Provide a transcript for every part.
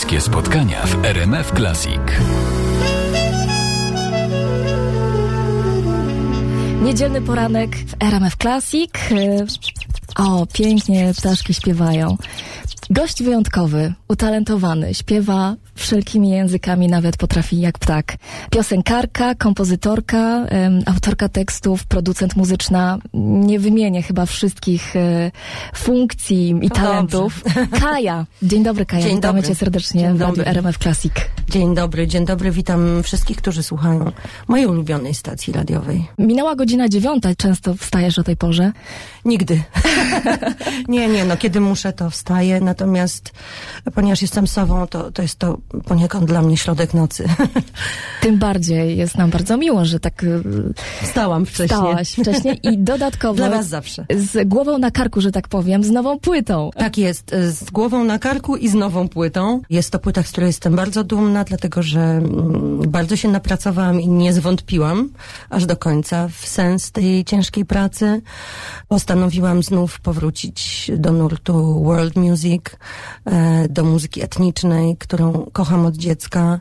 Bliskie spotkania w RMF Classic. Niedzielny poranek w RMF Classic. O, pięknie ptaszki śpiewają. Gość wyjątkowy, utalentowany, śpiewa wszelkimi językami, nawet potrafi jak ptak. Piosenkarka, kompozytorka, autorka tekstów, producent muzyczna. Nie wymienię chyba wszystkich e, funkcji i To talentów. Kaja. Dzień dobry, Kaja. Dzień Witamy dobry. cię serdecznie Dzień w Radiu. RMF Classic. Dzień dobry, dzień dobry. Witam wszystkich, którzy słuchają mojej ulubionej stacji radiowej. Minęła godzina dziewiąta. Często wstajesz o tej porze. Nigdy. nie, nie, no kiedy muszę, to wstaję. Natomiast ponieważ jestem sową, to, to jest to poniekąd dla mnie środek nocy. Tym bardziej jest nam bardzo miło, że tak y, Wstałam wcześniej. Stałaś wcześniej i dodatkowo Dla was zawsze. z głową na karku, że tak powiem, z nową płytą. Tak jest, z głową na karku i z nową płytą. Jest to płyta, z której jestem bardzo dumna, dlatego że mm, bardzo się napracowałam i nie zwątpiłam aż do końca w sens tej ciężkiej pracy. Postanowiłam znów powrócić do nurtu world music, e, do muzyki etnicznej, którą kocham od dziecka.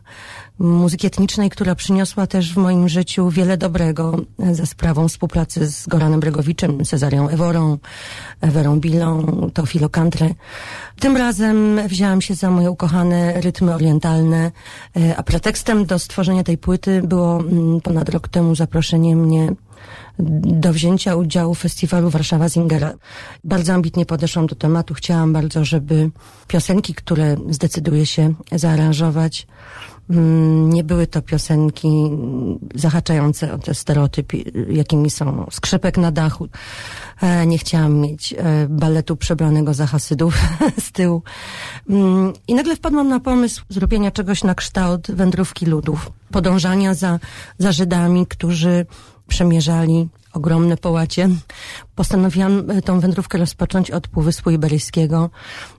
Muzyki etnicznej, która przyniosła też w moim życiu wiele dobrego za sprawą współpracy z Goranem Bregowiczem, Cezarią Eworą, Ewerą Bilą, Teofilo Country. Tym razem wzięłam się za moje ukochane rytmy orientalne, e, a pretekstem do stworzenia tej płyty było mm, ponad rok temu zaproszenie mnie do wzięcia udziału w festiwalu Warszawa Zingera. Bardzo ambitnie podeszłam do tematu. Chciałam bardzo, żeby piosenki, które zdecyduję się zaaranżować, nie były to piosenki mm, zahaczające o te stereotypy, jakimi są skrzypek na dachu. E, Nie chciałam mieć e, baletu przebranego za hasydów z tyłu. Mm, I nagle wpadłam na pomysł zrobienia czegoś na kształt wędrówki ludów. Podążania za, za Żydami, którzy przemierzali ogromne połacie. Postanowiłam e, tą wędrówkę rozpocząć od Półwyspu Iberyjskiego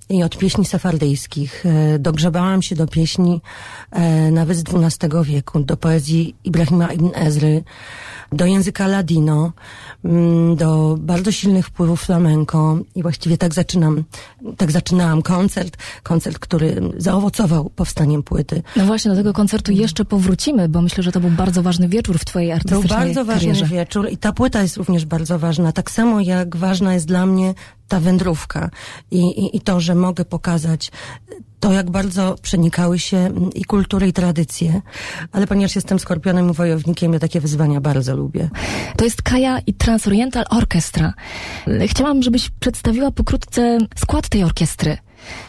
i od pieśni sefardyjskich. E, Dogrzebałam się do pieśni nawet z XII wieku, do poezji Ibrahima ibn Ezry, do języka ladino, mm, do bardzo silnych wpływów flamenco i właściwie tak zaczynam, tak zaczynałam koncert, koncert, który zaowocował powstaniem płyty. No właśnie, do tego koncertu jeszcze powrócimy, bo myślę, że to był bardzo ważny wieczór w twojej Był artystycznej bardzo ważny karierze. wieczór i ta płyta jest również bardzo ważna. Tak samo jak ważna jest dla mnie ta wędrówka i, i, i to, że mogę pokazać to, jak bardzo przenikały się i kultury, i tradycje. Ale ponieważ jestem skorpionem i wojownikiem, ja takie wyzwania bardzo lubię. To jest Kaja i Transoriental Orchestra. Chciałam, żebyś przedstawiła pokrótce skład tej orkiestry.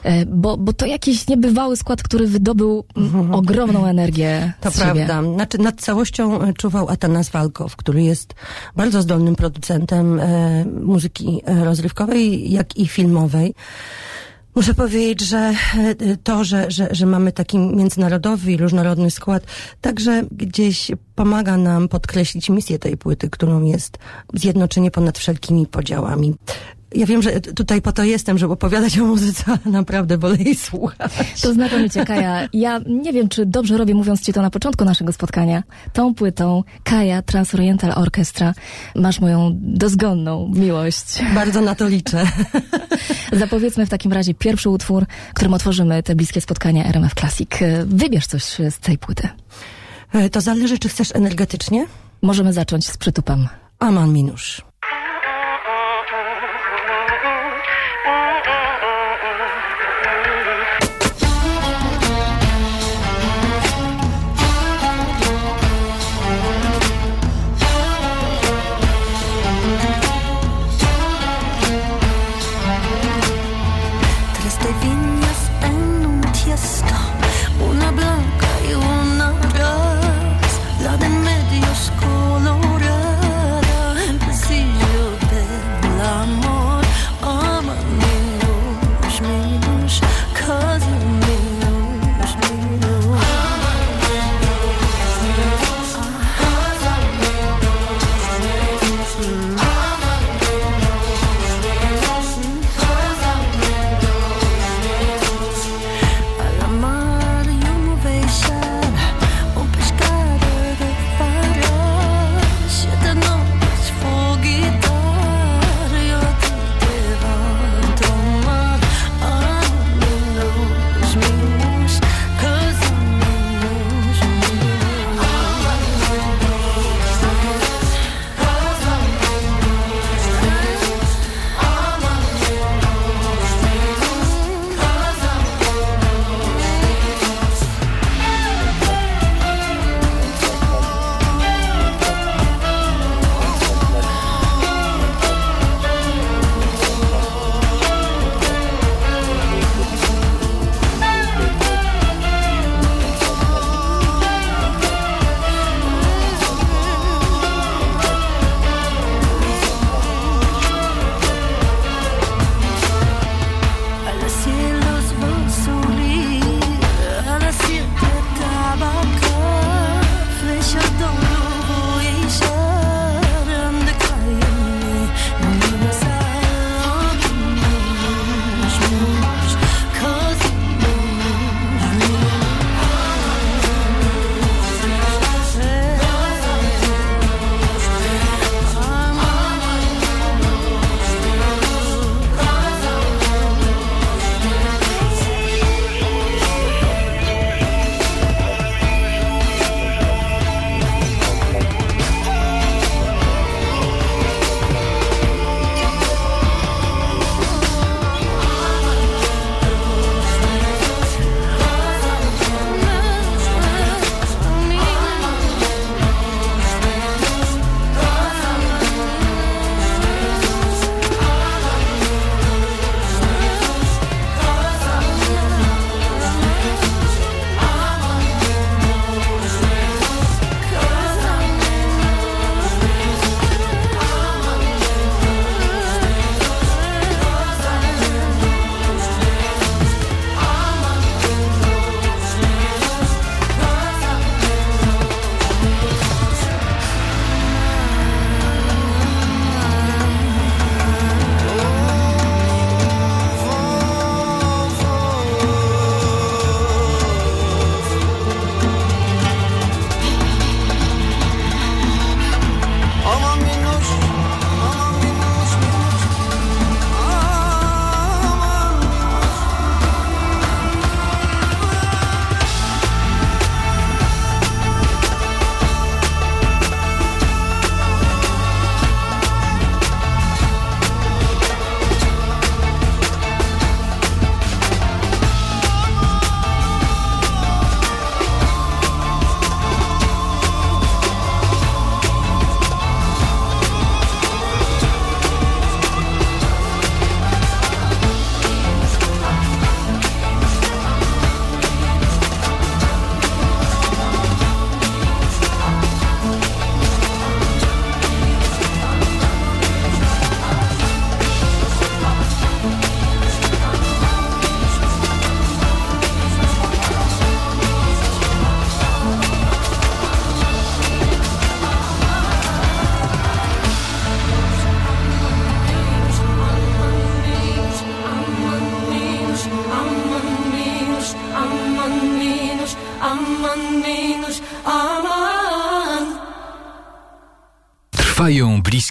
E, Bo, bo to jakiś niebywały skład, który wydobył ogromną energię To siebie. prawda. Znaczy, nad całością e, czuwał Atanas Walkow, który jest bardzo zdolnym producentem e, muzyki e, rozrywkowej, jak i filmowej. Muszę powiedzieć, że to, że, że, że mamy taki międzynarodowy i różnorodny skład, także gdzieś pomaga nam podkreślić misję tej płyty, którą jest zjednoczenie ponad wszelkimi podziałami. Ja wiem, że tutaj po to jestem, żeby opowiadać o muzyce, ale naprawdę wolę jej słuchać. To znakomicie, Kaja. Ja nie wiem, czy dobrze robię, mówiąc ci to na początku naszego spotkania. Tą płytą Kaja Transoriental Orchestra masz moją dozgonną miłość. Bardzo na to liczę. Zapowiedzmy w takim razie pierwszy utwór, którym otworzymy te bliskie spotkania RMF Classic. Wybierz coś z tej płyty. E, To zależy, czy chcesz energetycznie? Możemy zacząć z przytupem. Aman Minusz.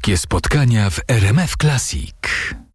Bliskie spotkania w RMF Classic.